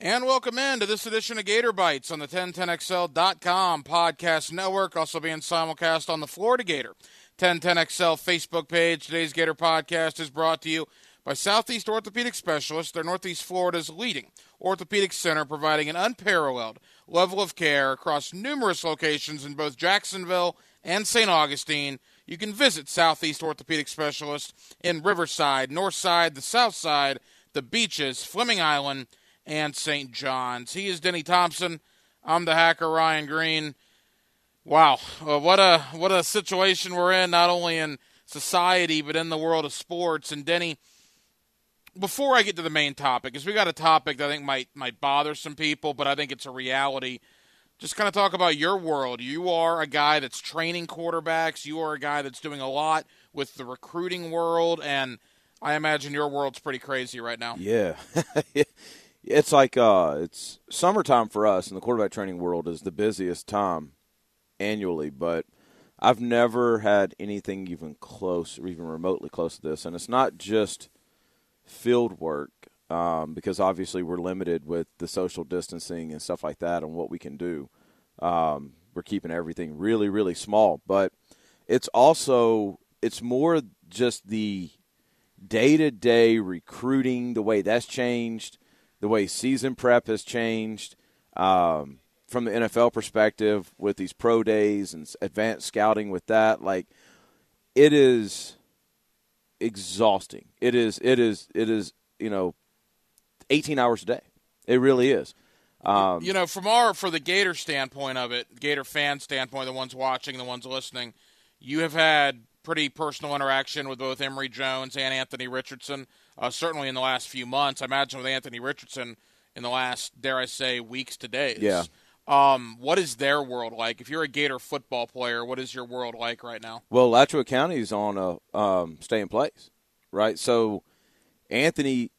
And welcome in to this edition of Gator Bites on the 1010XL.com podcast network, also being simulcast on the Florida Gator 1010XL Facebook page. Today's Gator podcast is brought to you by Southeast Orthopedic Specialists. They're Northeast Florida's leading orthopedic center, providing an unparalleled level of care across numerous locations in both Jacksonville and St. Augustine. You can visit Southeast Orthopedic Specialists in Riverside, Northside, the South Side, the beaches, Fleming Island, and St. John's. He is Denny Thompson. I'm the hacker Ryan Green. Wow, uh, what a what a situation we're in, not only in society but in the world of sports. And Denny, before I get to the main topic, because we got a topic that I think might might bother some people, but I think it's a reality. Just kind of talk about your world. You are a guy that's training quarterbacks. You are a guy that's doing a lot with the recruiting world, and I imagine your world's pretty crazy right now. Yeah. it's like uh, it's summertime for us in the quarterback training world is the busiest time annually, but I've never had anything even close or even remotely close to this. And it's not just field work um, because obviously we're limited with the social distancing and stuff like that and what we can do. Um, we're keeping everything really, really small, but it's also it's more just the day to day recruiting, the way that's changed the way season prep has changed um, from the NFL perspective with these pro days and advanced scouting with that. Like, it is exhausting. It is, it is, it is, you know, 18 hours a day. It really is. Um, you know, from our, for the Gator standpoint of it, Gator fan standpoint, the ones watching, the ones listening, you have had pretty personal interaction with both Emory Jones and Anthony Richardson uh, certainly in the last few months. I imagine with Anthony Richardson in the last, dare I say, weeks to days. Yeah. Um, what is their world like? If you're a Gator football player, what is your world like right now? Well, Alachua County is on a um, stay in place, right? So Anthony,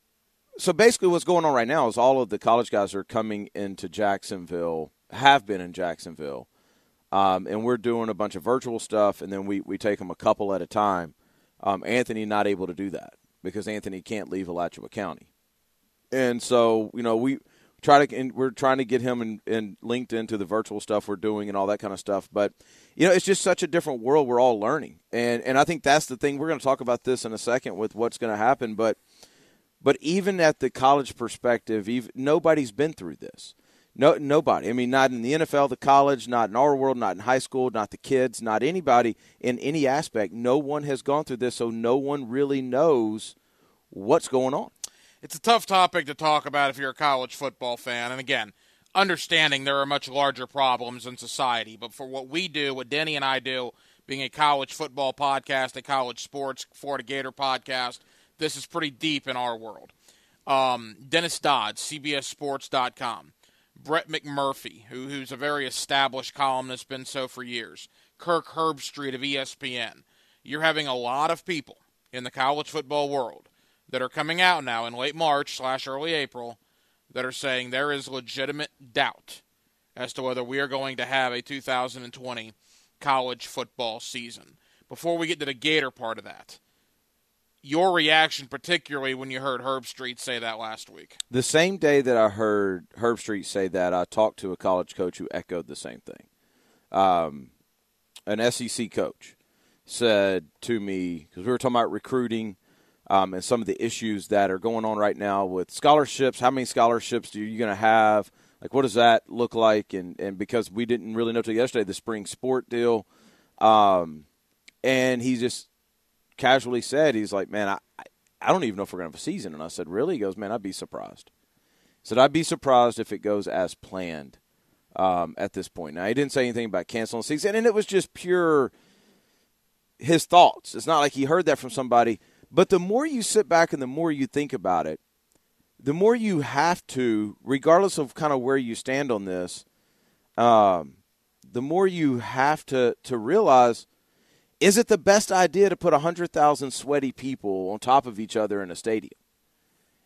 so basically what's going on right now is all of the college guys are coming into Jacksonville, have been in Jacksonville, um, and we're doing a bunch of virtual stuff, and then we, we take them a couple at a time. Um, Anthony not able to do that because Anthony can't leave Alachua County. And so, you know, we try to we're trying to get him and in linked into the virtual stuff we're doing and all that kind of stuff. But you know, it's just such a different world we're all learning, and and I think that's the thing. We're going to talk about this in a second with what's going to happen, but but even at the college perspective, even, nobody's been through this. No, nobody. I mean, not in the NFL, the college, not in our world, not in high school, not the kids, not anybody in any aspect. No one has gone through this, so no one really knows what's going on. It's a tough topic to talk about if you're a college football fan. And again, understanding there are much larger problems in society. But for what we do, what Denny and I do, being a college football podcast, a college sports Florida Gator podcast, this is pretty deep in our world. Um, Dennis Dodd, CBSSports.com. Brett McMurphy, who, who's a very established columnist, been so for years. Kirk Herbstreit of ESPN. You're having a lot of people in the college football world that are coming out now in late March slash early April that are saying there is legitimate doubt as to whether we are going to have a 2020 college football season. Before we get to the Gator part of that, your reaction, particularly when you heard Herbstreit say that last week. The same day that I heard Herbstreit say that, I talked to a college coach who echoed the same thing. Um, an SEC coach said to me, because we were talking about recruiting um, and some of the issues that are going on right now with scholarships. How many scholarships are you going to have? Like, what does that look like? And, and because we didn't really know till yesterday the spring sport deal. Um, and he just casually said, he's like, man, I, I don't even know if we're going to have a season. And I said, really? He goes, man, I'd be surprised. He said, I'd be surprised if it goes as planned um, at this point. Now, he didn't say anything about canceling the season, and it was just pure his thoughts. It's not like he heard that from somebody. But the more you sit back and the more you think about it, the more you have to, regardless of kind of where you stand on this, um, the more you have to, to realize – is it the best idea to put 100,000 sweaty people on top of each other in a stadium?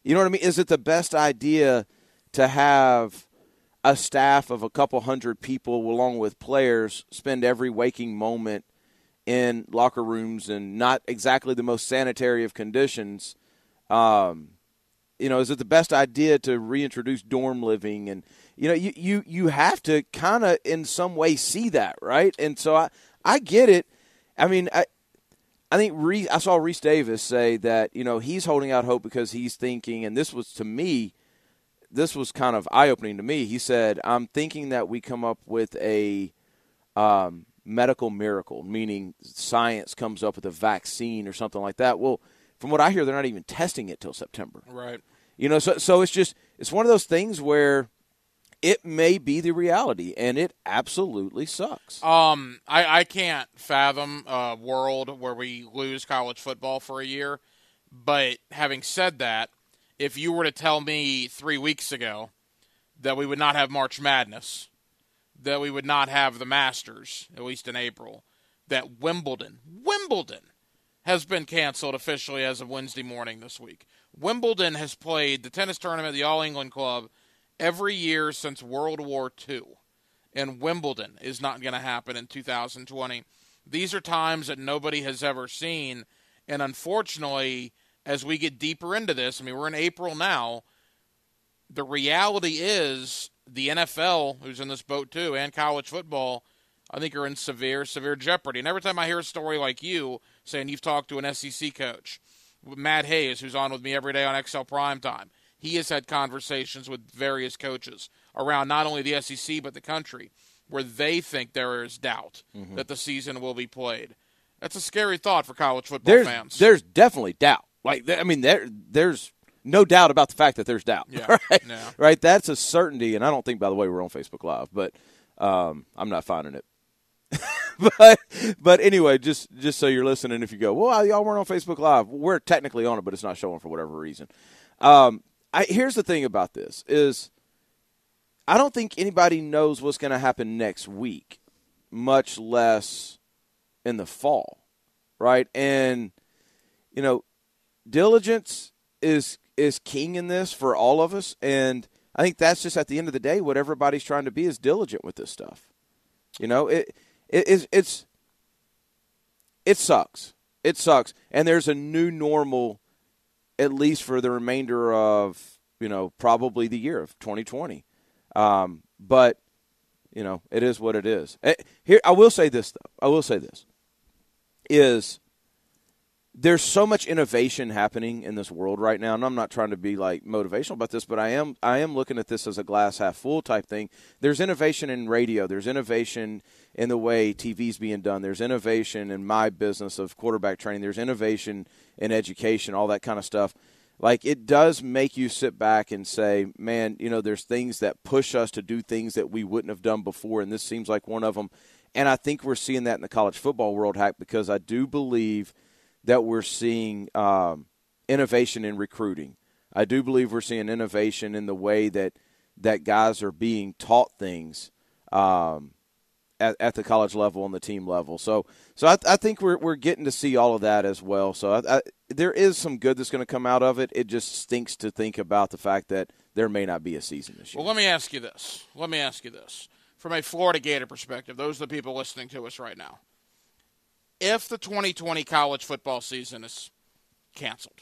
You know what I mean? Is it the best idea to have a staff of a couple hundred people along with players spend every waking moment in locker rooms and not exactly the most sanitary of conditions? Um, you know, is it the best idea to reintroduce dorm living? And you know, you you you have to kind of in some way see that, right? And so I I get it. I mean, I I think Rece, I saw Rece Davis say that you know he's holding out hope because he's thinking, and this was to me, this was kind of eye opening to me. He said, "I'm thinking that we come up with a um, medical miracle, meaning science comes up with a vaccine or something like that." Well, from what I hear, they're not even testing it till September. Right. You know, so so it's just it's one of those things where it may be the reality, and it absolutely sucks. Um, I, I can't fathom a world where we lose college football for a year. But having said that, if you were to tell me three weeks ago that we would not have March Madness, that we would not have the Masters, at least in April, that Wimbledon, Wimbledon, has been canceled officially as of Wednesday morning this week. Wimbledon has played the tennis tournament, the All England Club, every year since World War II. And Wimbledon is not going to happen in 2020. These are times that nobody has ever seen. And unfortunately, as we get deeper into this, I mean, we're in April now. The reality is the NFL, who's in this boat too, and college football, I think are in severe, severe jeopardy. And every time I hear a story like you saying you've talked to an SEC coach, Matt Hayes, who's on with me every day on XL Primetime, he has had conversations with various coaches around not only the SEC but the country where they think there is doubt mm-hmm. that the season will be played. That's a scary thought for college football there's, fans. There's definitely doubt. Like I mean, there there's no doubt about the fact that there's doubt. Yeah, right? yeah. right. That's a certainty, and I don't think, by the way, we're on Facebook Live, but um, I'm not finding it. but but anyway, just just so you're listening, if you go, well, y'all weren't on Facebook Live, we're technically on it, but it's not showing for whatever reason. Um, I, here's the thing about this is I don't think anybody knows what's going to happen next week, much less in the fall, right? And you know, diligence is is king in this for all of us, and I think that's just at the end of the day what everybody's trying to be is diligent with this stuff. You know, it, it it's it's it sucks. It sucks, and there's a new normal, at least for the remainder of you know probably the year of 2020. Um, but you know, it is what it is. Eh, here, I will say this though. I will say this is there's so much innovation happening in this world right now, and I'm not trying to be like motivational about this, but I am I am looking at this as a glass half full type thing. There's innovation in radio, there's innovation in the way TV's being done, there's innovation in my business of quarterback training, there's innovation in education, all that kind of stuff. Like it does make you sit back and say, man, you know, there's things that push us to do things that we wouldn't have done before, and this seems like one of them. And I think we're seeing that in the college football world, hack, because I do believe that we're seeing um, innovation in recruiting. I do believe we're seeing innovation in the way that that guys are being taught things um, at, at, the college level and the team level. So, so I, I, think we're we're getting to see all of that as well. So, I, I, there is some good that's going to come out of it. It just stinks to think about the fact that there may not be a season this year. Well, let me ask you this. Let me ask you this from a Florida Gator perspective. Those are the people listening to us right now if the 2020 college football season is canceled,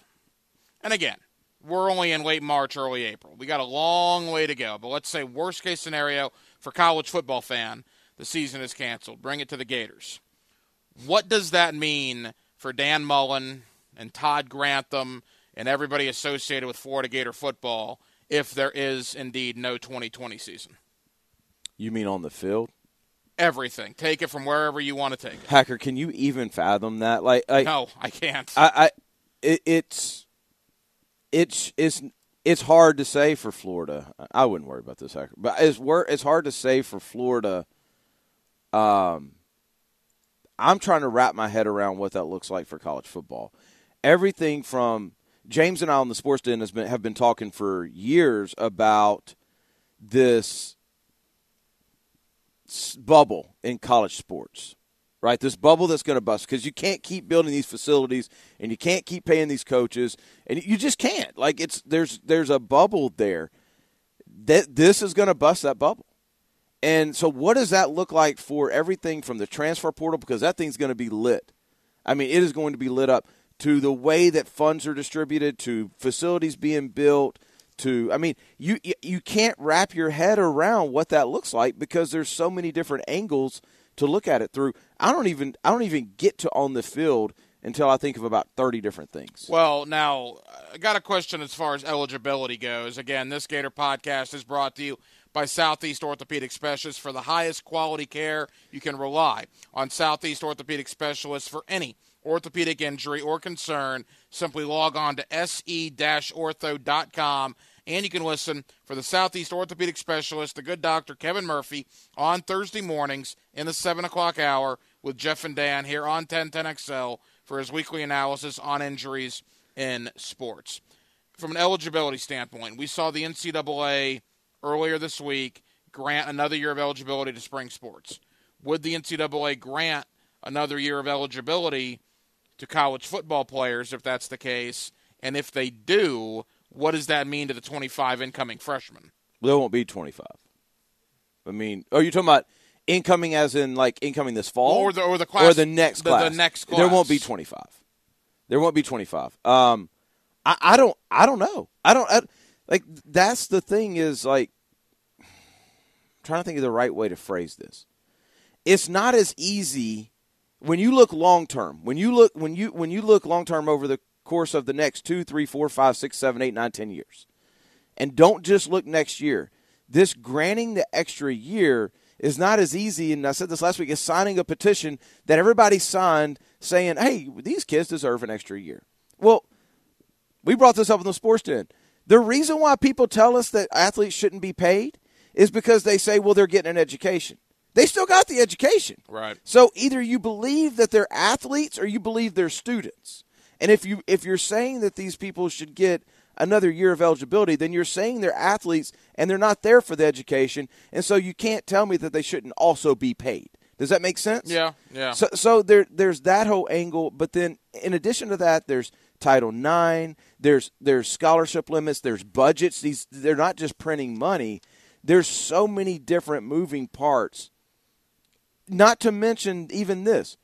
and again, we're only in late March, early April. We got a long way to go. But let's say worst case scenario for college football fan, the season is canceled. Bring it to the Gators. What does that mean for Dan Mullen and Todd Grantham and everybody associated with Florida Gator football if there is indeed no 2020 season? You mean on the field? Everything. Take it from wherever you want to take it. Hacker, can you even fathom that? Like, like no, I can't. I, I it, it's, it's, it's, it's hard to say for Florida. I wouldn't worry about this, Hacker, but it's it's hard to say for Florida. Um, I'm trying to wrap my head around what that looks like for college football. Everything from James and I on the Sports Den has been have been talking for years about this bubble in college sports, right? This bubble that's going to bust because you can't keep building these facilities and you can't keep paying these coaches, and you just can't. Like it's there's there's a bubble there that this is going to bust that bubble. And so, what does that look like for everything from the transfer portal? Because that thing's going to be lit. I mean, it is going to be lit up to the way that funds are distributed, to facilities being built, to I mean, you you can't wrap your head around what that looks like because there's so many different angles to look at it through. I don't even I don't even get to on the field until I think of about 30 different things. Well, now I got a question as far as eligibility goes. Again, this Gator podcast is brought to you by Southeast Orthopedic Specialists for the highest quality care. You can rely on Southeast Orthopedic Specialists for any orthopedic injury or concern. Simply log on to se-ortho.com and you can listen for the Southeast Orthopedic Specialist, the good doctor Kevin Murphy, on Thursday mornings in the 7 o'clock hour with Jeff and Dan here on 1010XL for his weekly analysis on injuries in sports. From an eligibility standpoint, we saw the NCAA earlier this week grant another year of eligibility to spring sports. Would the NCAA grant another year of eligibility to college football players if that's the case? And if they do, what does that mean to the 25 incoming freshmen? There won't be 25. I mean, are you talking about incoming as in like incoming this fall? Or the, or the class. Or the next the, class? The next class. There won't be 25. There won't be 25. Um, I, I don't, I don't know. I don't, I, like, that's the thing is like, I'm trying to think of the right way to phrase this. It's not as easy when you look long term. When you look, when you, when you look long term over the course of the next two, three, four, five, six, seven, eight, nine, ten years. And don't just look next year. This granting the extra year is not as easy, and I said this last week, as signing a petition that everybody signed saying, hey, these kids deserve an extra year. Well, we brought this up in the sports den. The reason why people tell us that athletes shouldn't be paid is because they say, well, they're getting an education. They still got the education. Right. So either you believe that they're athletes or you believe they're students. And if you if you're saying that these people should get another year of eligibility, then you're saying they're athletes and they're not there for the education, and so you can't tell me that they shouldn't also be paid. Does that make sense? Yeah, yeah. So so there there's that whole angle, but then in addition to that, there's Title IX, there's there's scholarship limits, there's budgets. These they're not just printing money. There's so many different moving parts. Not to mention even this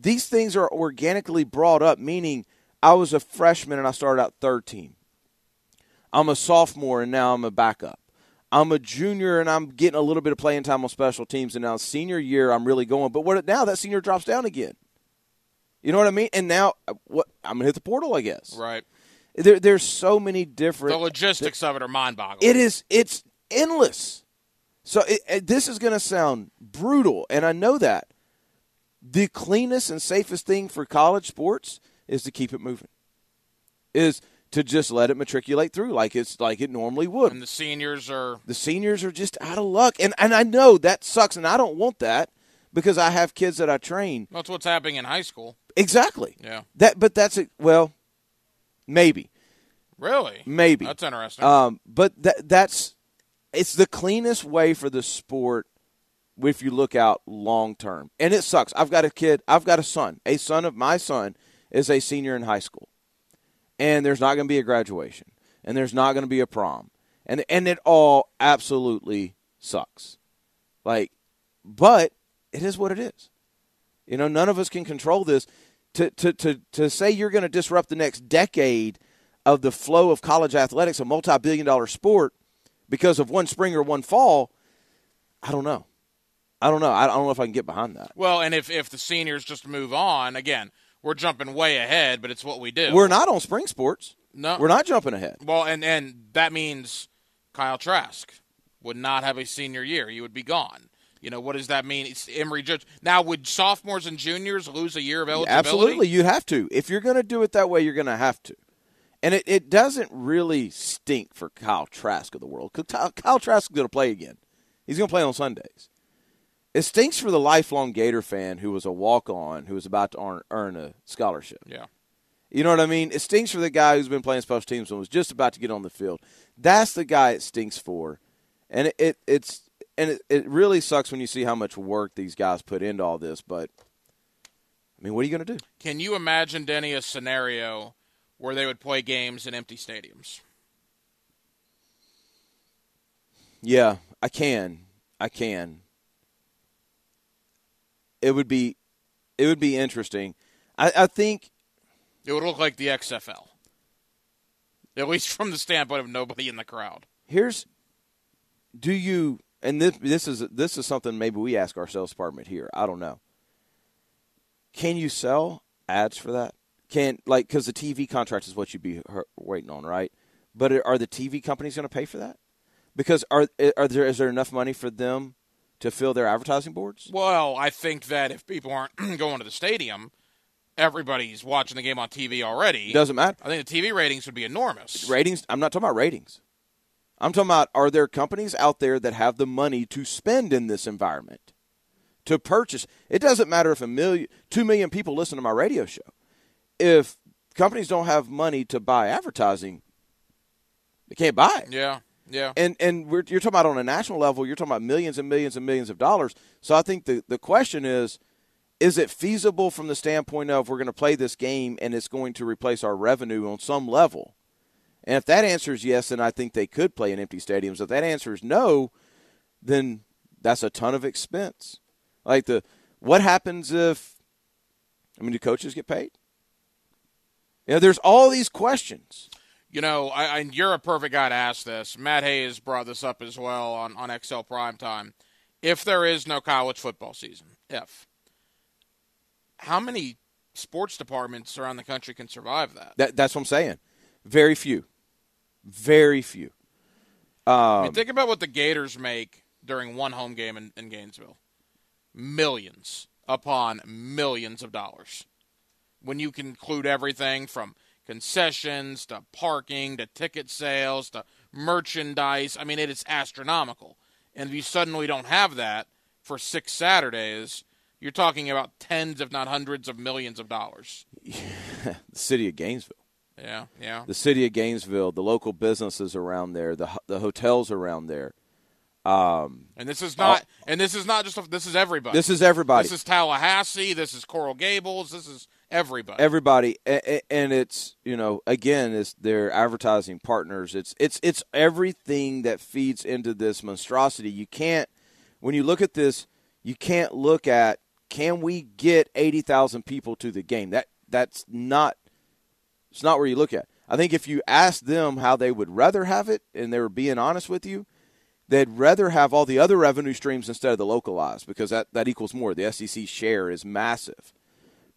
these things are organically brought up, meaning I was a freshman and I started out third team. I'm a sophomore and now I'm a backup. I'm a junior and I'm getting a little bit of playing time on special teams, and now senior year I'm really going. But what now that senior drops down again? You know what I mean? And now uh, what? I'm gonna hit the portal, I guess. Right. There, there's so many different. The logistics of it are mind-boggling. It is. It's endless. So it, it, this is gonna sound brutal, and I know that the cleanest and safest thing for college sports is to keep it moving. Is to just let it matriculate through like it's like it normally would. And the seniors are the seniors are just out of luck. And and I know that sucks and I don't want that because I have kids that I train. That's what's happening in high school. Exactly. Yeah. That but that's it well maybe. Really? Maybe. That's interesting. Um but that that's it's the cleanest way for the sport if you look out long term. And it sucks. I've got a kid, I've got a son. A son of my son is a senior in high school. And there's not going to be a graduation. And there's not going to be a prom. And and it all absolutely sucks. Like but it is what it is. You know, none of us can control this. To to to to say you're going to disrupt the next decade of the flow of college athletics, a multi-billion dollar sport because of one spring or one fall, I don't know. I don't know. I don't know if I can get behind that. Well, and if if the seniors just move on again, we're jumping way ahead, but it's what we do. We're not on spring sports. No, we're not jumping ahead. Well, and and that means Kyle Trask would not have a senior year. He would be gone. You know what does that mean? It's Emory Judge. Now, would sophomores and juniors lose a year of eligibility? Absolutely, you'd have to. If you're going to do it that way, you're going to have to. And it, it doesn't really stink for Kyle Trask of the world. Kyle, Kyle Trask is going to play again. He's going to play on Sundays. It stinks for the lifelong Gator fan who was a walk on who was about to earn, earn a scholarship. Yeah. You know what I mean? It stinks for the guy who's been playing special teams and was just about to get on the field. That's the guy it stinks for. And it, it it's and it, it really sucks when you see how much work these guys put into all this, but I mean, what are you going to do? Can you imagine Denny a scenario where they would play games in empty stadiums? Yeah, I can. I can. It would be it would be interesting. I, I think It would look like the XFL. At least from the standpoint of nobody in the crowd. Here's do you and this this is this is something maybe we ask our sales department here. I don't know. Can you sell ads for that? Can like because the TV contract is what you'd be waiting on, right? But are the TV companies going to pay for that? Because are are there is there enough money for them to fill their advertising boards? Well, I think that if people aren't going to the stadium, everybody's watching the game on TV already. Doesn't matter. I think the TV ratings would be enormous. Ratings. I'm not talking about ratings. I'm talking about are there companies out there that have the money to spend in this environment to purchase? It doesn't matter if a million, two million people listen to my radio show. If companies don't have money to buy advertising, they can't buy it. Yeah. Yeah. And and you're talking about on a national level, you're talking about millions and millions and millions of dollars. So I think the, the question is is it feasible from the standpoint of we're going to play this game and it's going to replace our revenue on some level? And if that answer is yes, then I think they could play in empty stadiums. If that answer is no, then that's a ton of expense. Like the what happens if I mean do coaches get paid? You know, there's all these questions. You know, I, I, you're a perfect guy to ask this. Matt Hayes brought this up as well on, on XL Primetime. If there is no college football season, if, how many sports departments around the country can survive that? that that's what I'm saying. Very few. Very few. Um, I mean, think about what the Gators make during one home game in, in Gainesville millions upon millions of dollars. When you can include everything from – concessions to parking to ticket sales to merchandise. I mean, it is astronomical. And if you suddenly don't have that for six Saturdays, you're talking about tens, if not hundreds of millions of dollars. the city of Gainesville. Yeah, yeah. The city of Gainesville, the local businesses around there, the the hotels around there. Um, and this is not, uh, and this is not just. This is everybody. This is everybody. This is Tallahassee. This is Coral Gables. This is Everybody. Everybody, and it's you know again, it's their advertising partners. It's it's it's everything that feeds into this monstrosity. You can't when you look at this, you can't look at can we get eighty thousand people to the game. That that's not it's not where you look at. I think if you ask them how they would rather have it, and they were being honest with you, they'd rather have all the other revenue streams instead of the localized because that, that equals more. The SEC share is massive,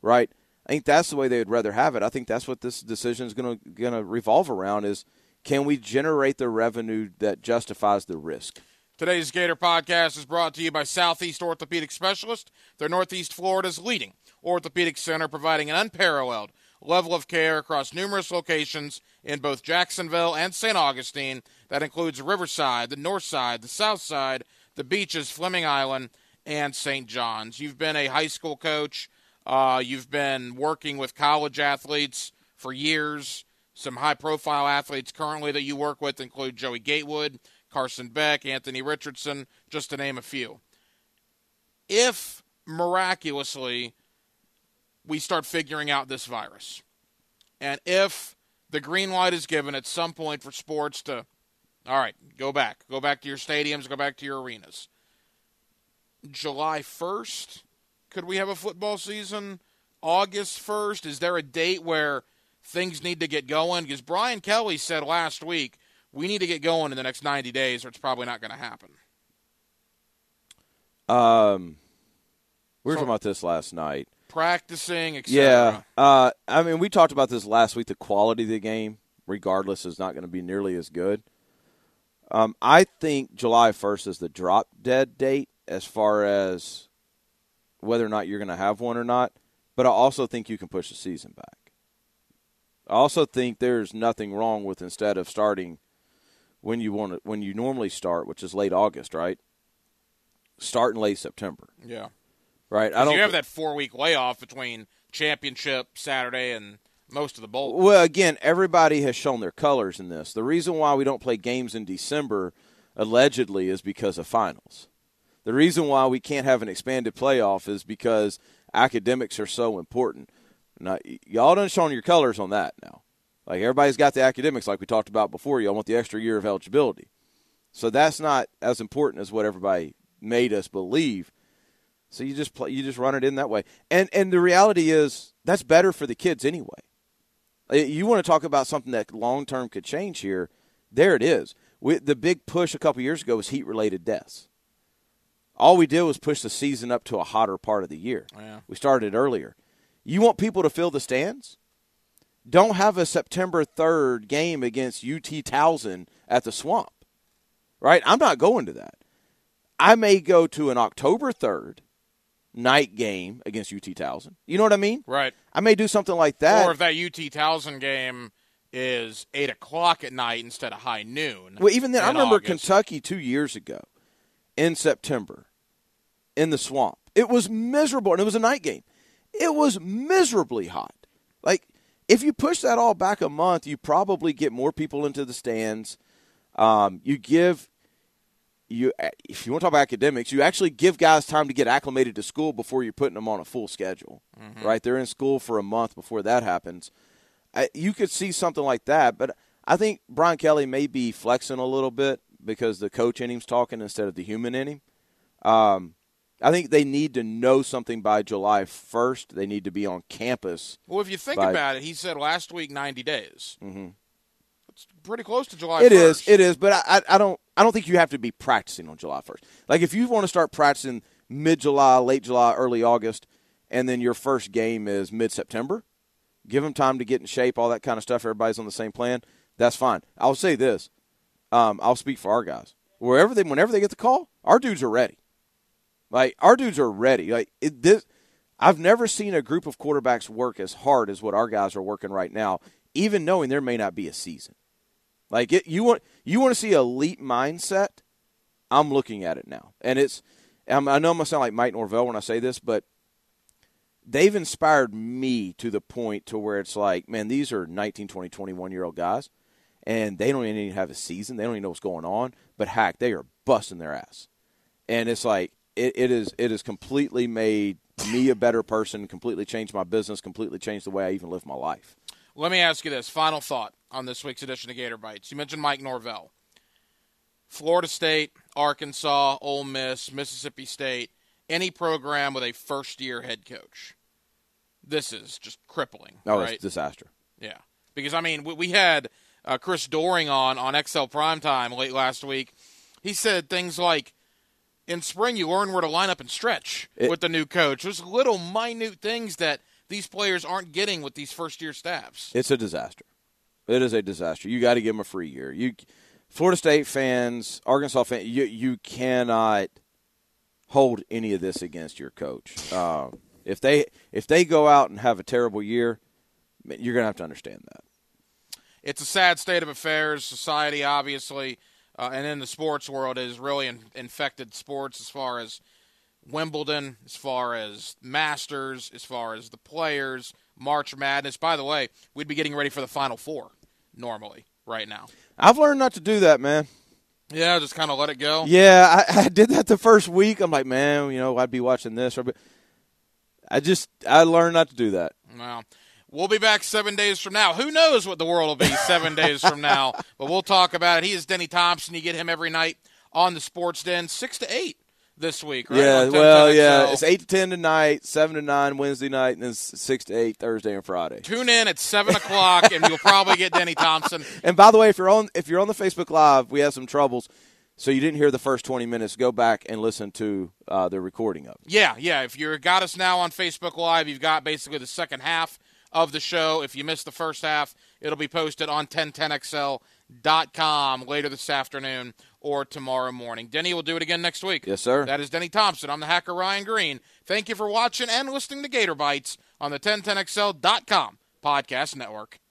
right? I think that's the way they would rather have it. I think that's what this decision is going to going to revolve around is can we generate the revenue that justifies the risk? Today's Gator podcast is brought to you by Southeast Orthopedic Specialist. They're Northeast Florida's leading orthopedic center providing an unparalleled level of care across numerous locations in both Jacksonville and St. Augustine. That includes Riverside, the North Side, the South Side, the beaches, Fleming Island, and St. John's. You've been a high school coach uh, you've been working with college athletes for years. Some high profile athletes currently that you work with include Joey Gatewood, Carson Beck, Anthony Richardson, just to name a few. If miraculously we start figuring out this virus, and if the green light is given at some point for sports to, all right, go back, go back to your stadiums, go back to your arenas. July 1st, could we have a football season August 1st? Is there a date where things need to get going? Because Brian Kelly said last week we need to get going in the next 90 days or it's probably not going to happen. Um, we were so, talking about this last night. Practicing, etc. Yeah. Uh, I mean, we talked about this last week. The quality of the game, regardless, is not going to be nearly as good. Um, I think July 1st is the drop dead date as far as whether or not you're going to have one or not. But I also think you can push the season back. I also think there's nothing wrong with instead of starting when you want to, when you normally start, which is late August, right? Start in late September. Yeah. Right. I don't. You have that four week layoff between championship Saturday and most of the bowl. Well, again, everybody has shown their colors in this. The reason why we don't play games in December, allegedly, is because of finals. The reason why we can't have an expanded playoff is because academics are so important. Now, y'all done shown your colors on that now. Like everybody's got the academics, like we talked about before. Y'all want the extra year of eligibility, so that's not as important as what everybody made us believe. So you just play, you just run it in that way, and and the reality is that's better for the kids anyway. Uh, You want to talk about something that long term could change here? There it is. We, the big push a couple years ago was heat related deaths. All we did was push the season up to a hotter part of the year. Yeah. We started earlier. You want people to fill the stands? Don't have a September 3rd game against UT Towson at the Swamp. Right? I'm not going to that. I may go to an October 3rd night game against UT Towson. You know what I mean? Right. I may do something like that. Or if that UT Towson game is eight o'clock at night instead of high noon. Well, even then, I remember August. Kentucky two years ago in September in the swamp. It was miserable, and it was a night game. It was miserably hot. Like, if you push that all back a month, you probably get more people into the stands. Um, you give you if you want to talk about academics, you actually give guys time to get acclimated to school before you're putting them on a full schedule. Right? They're in school for a month before that happens. I, you could see something like that, but I think Brian Kelly may be flexing a little bit because the coach in him's talking instead of the human in him. Um, I think they need to know something by July 1st. They need to be on campus. Well, if you think By- about it, he said last week ninety days. Mm-hmm. It's pretty close to July. It is, 1st. it is, but I, I, I don't, I don't think you have to be practicing on July 1st. Like if you want to start practicing mid July, late July, early August, and then your first game is mid September, give them time to get in shape, all that kind of stuff. Everybody's on the same plan. That's fine. I'll say this. Um, I'll speak for our guys. Wherever they, whenever they get the call, our dudes are ready. Like our dudes are ready. Like it, this, I've never seen a group of quarterbacks work as hard as what our guys are working right now, even knowing there may not be a season. Like it, you want you want to see elite mindset. I'm looking at it now, and it's. I'm, I know I'm gonna sound like Mike Norvell when I say this, but they've inspired me to the point to where it's like, man, these are 19, 20, 21 year old guys, and they don't even have a season. They don't even know what's going on. But heck, they are busting their ass, and it's like it, it is. It has completely made me a better person. Completely changed my business. Completely changed the way I even live my life. Let me ask you this: final thought on this week's edition of Gator Bites. You mentioned Mike Norvell, Florida State, Arkansas, Ole Miss, Mississippi State. Any program with a first-year head coach, this is just crippling. Oh, right? it's disaster. Yeah, because I mean, we had uh, Chris Doering on on XL Primetime late last week. He said things like, "In spring, you learn where to line up and stretch It- with the new coach." There's little minute things that these players aren't getting with these first year staffs. It's a disaster. It is a disaster. You got to give them a free year. You, Florida State fans, Arkansas fans, you you cannot hold any of this against your coach. Um, if they if they go out and have a terrible year, you're gonna have to understand that. It's a sad state of affairs. Society, obviously, uh, and in the sports world, is really in, infected sports as far as Wimbledon, as far as Masters, as far as the players, March Madness. By the way, we'd be getting ready for the Final Four normally right now. I've learned not to do that, man. Yeah, just kind of let it go. Yeah, I, I did that the first week. I'm like, man, you know, I'd be watching this or. I just I learned not to do that. Well, we'll be back seven days from now. Who knows what the world will be seven days from now? But we'll talk about it. He is Denny Thompson. You get him every night on the Sports Den, six to eight this week. Right? Yeah, On 1010 well, yeah, it's eight to ten tonight, seven to nine Wednesday night, and then six to eight Thursday and Friday. Tune in at seven o'clock, and you'll probably get Denny Thompson. And by the way, if you're on if you're on the Facebook Live, we have some troubles. So you didn't hear the first 20 minutes. Go back and listen to uh, the recording of it. Yeah, yeah. If you got us now on Facebook Live, you've got basically the second half of the show. If you missed the first half, it'll be posted on 1010XL.com later this afternoon or tomorrow morning. Denny will do it again next week. Yes, sir. That is Denny Thompson. I'm the hacker Ryan Green. Thank you for watching and listening to Gator Bites on the 1010XL.com podcast network.